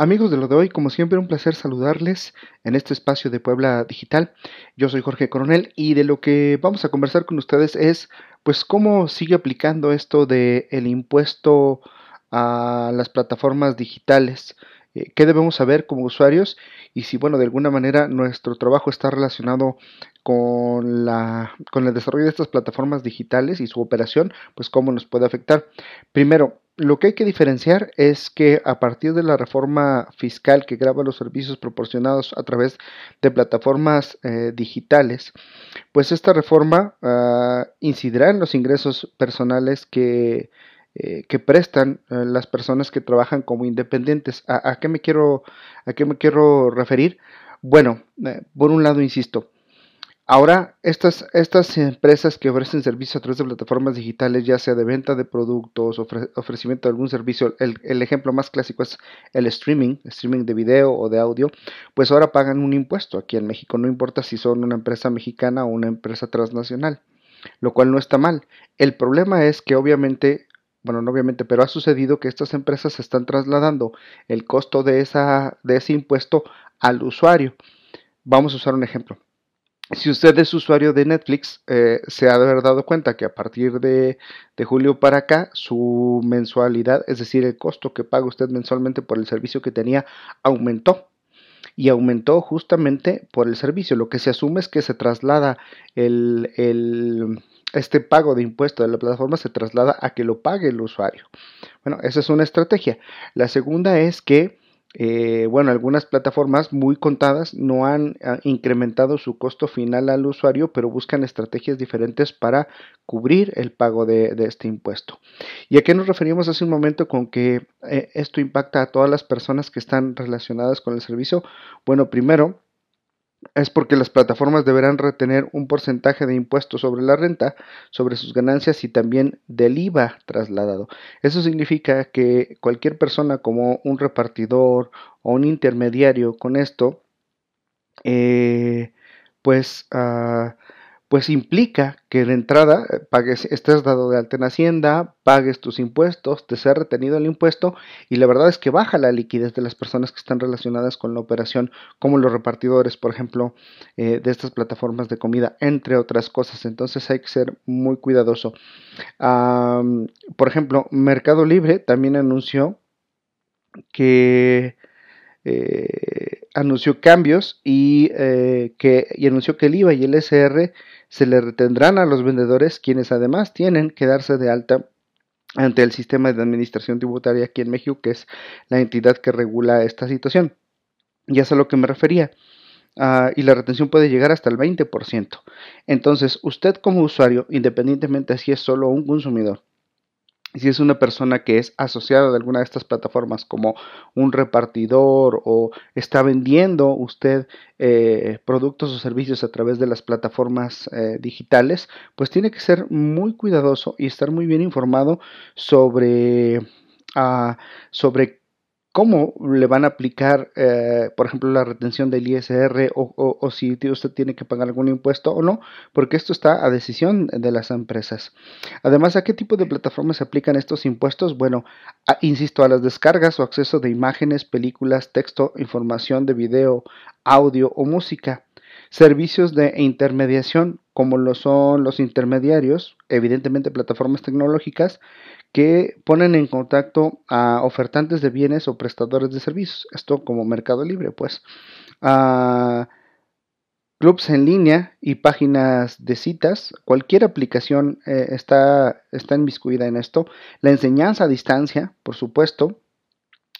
Amigos de lo de hoy, como siempre, un placer saludarles en este espacio de Puebla Digital. Yo soy Jorge Coronel y de lo que vamos a conversar con ustedes es, pues, cómo sigue aplicando esto de el impuesto a las plataformas digitales. Eh, ¿Qué debemos saber como usuarios? Y si, bueno, de alguna manera nuestro trabajo está relacionado con, la, con el desarrollo de estas plataformas digitales y su operación, pues cómo nos puede afectar. Primero, lo que hay que diferenciar es que a partir de la reforma fiscal que graba los servicios proporcionados a través de plataformas eh, digitales, pues esta reforma uh, incidirá en los ingresos personales que, eh, prestan eh, las personas que trabajan como independientes. ¿A, ¿A, qué me quiero, ¿A qué me quiero referir? Bueno, eh, por un lado, insisto, Ahora, estas, estas empresas que ofrecen servicios a través de plataformas digitales, ya sea de venta de productos, ofre, ofrecimiento de algún servicio, el, el, ejemplo más clásico es el streaming, streaming de video o de audio, pues ahora pagan un impuesto aquí en México, no importa si son una empresa mexicana o una empresa transnacional, lo cual no está mal. El problema es que obviamente bueno, no obviamente, pero ha sucedido que estas empresas están trasladando el costo de, esa, de ese impuesto al usuario. Vamos a usar un ejemplo si usted es usuario de Netflix, eh, se ha de haber dado cuenta que a partir de, julio para acá, su mensualidad, es decir, el costo que paga usted mensualmente por el servicio que tenía, aumentó. Y aumentó justamente por el servicio. Lo que se asume es que se traslada el, este pago de impuesto de la plataforma, se traslada a que lo pague el usuario. Bueno, esa es una estrategia. La segunda es que eh, bueno, algunas plataformas muy contadas no han ah, incrementado su costo final al usuario, pero buscan estrategias diferentes para cubrir el pago de, este impuesto. ¿Y a qué nos referimos hace un momento con que eh, esto impacta a todas las personas que están relacionadas con el servicio? Bueno, primero, es porque las plataformas deberán retener un porcentaje de impuestos sobre la renta, sobre sus ganancias y también del IVA trasladado. Eso significa que cualquier persona como un repartidor o un intermediario con esto, eh, pues uh, pues implica que de entrada eh, pagues, estés dado de alta en Hacienda, pagues tus impuestos, te sea retenido el impuesto y la verdad es que baja la liquidez de las personas que están relacionadas con la operación, como los repartidores, por ejemplo, eh, de estas plataformas de comida, entre otras cosas. Entonces hay que ser muy cuidadoso. Por ejemplo, Mercado Libre también anunció que eh, anunció cambios y, que, y anunció que el IVA y el SR se le retendrán a los vendedores, quienes además tienen que darse de alta ante el sistema de administración tributaria aquí en México, que es la entidad que regula esta situación. Ya es a lo que me refería. Uh, y la retención puede llegar hasta el 20%. Entonces, usted como usuario, independientemente si es solo un consumidor, si es una persona que es asociada de alguna de estas plataformas como un repartidor o está vendiendo usted eh, productos o servicios a través de las plataformas eh, digitales, pues tiene que ser muy cuidadoso y estar muy bien informado sobre, uh, sobre cómo le van a aplicar, eh, por ejemplo, la retención del ISR o, si usted tiene que pagar algún impuesto o no, porque esto está a decisión de las empresas. Además, ¿a qué tipo de plataformas se aplican estos impuestos? Bueno, insisto, a las descargas o acceso de imágenes, películas, texto, información de video, audio o música. Servicios de intermediación, como lo son los intermediarios, evidentemente plataformas tecnológicas, que ponen en contacto a ofertantes de bienes o prestadores de servicios. Esto como Mercado Libre, pues. Clubs en línea y páginas de citas. Cualquier aplicación eh, está, está inmiscuida en esto. La enseñanza a distancia, por supuesto.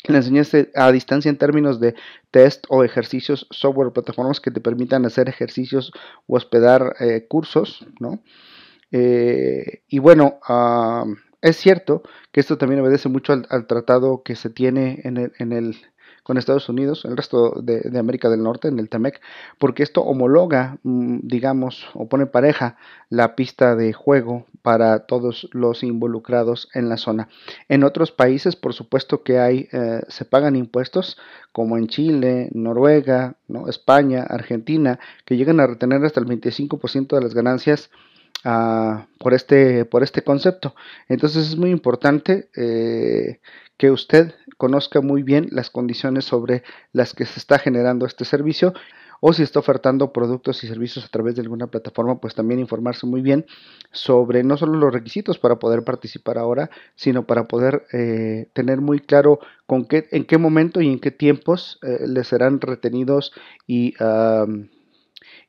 La enseñanza a distancia en términos de test o ejercicios, software, plataformas que te permitan hacer ejercicios o hospedar eh, cursos, ¿no? Eh, y bueno, uh, es cierto que esto también obedece mucho al, tratado que se tiene en el, en el, con Estados Unidos, el resto de, de, América del Norte, en el TEMEC, porque esto homologa, mm, digamos, o pone pareja la pista de juego para todos los involucrados en la zona. En otros países, por supuesto que hay, eh, se pagan impuestos, como en Chile, Noruega, ¿no? España, Argentina, que llegan a retener hasta el 25% de las ganancias por, este, por este concepto. Entonces es muy importante eh, que usted conozca muy bien las condiciones sobre las que se está generando este servicio o si está ofertando productos y servicios a través de alguna plataforma, pues también informarse muy bien sobre no solo los requisitos para poder participar ahora, sino para poder eh, tener muy claro con qué, en qué momento y en qué tiempos eh, les serán retenidos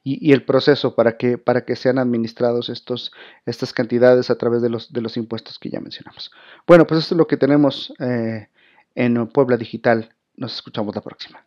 y el proceso para que, para que sean administrados estos, estas cantidades a través de los, de los impuestos que ya mencionamos. Bueno, pues esto es lo que tenemos eh, en Puebla Digital. Nos escuchamos la próxima.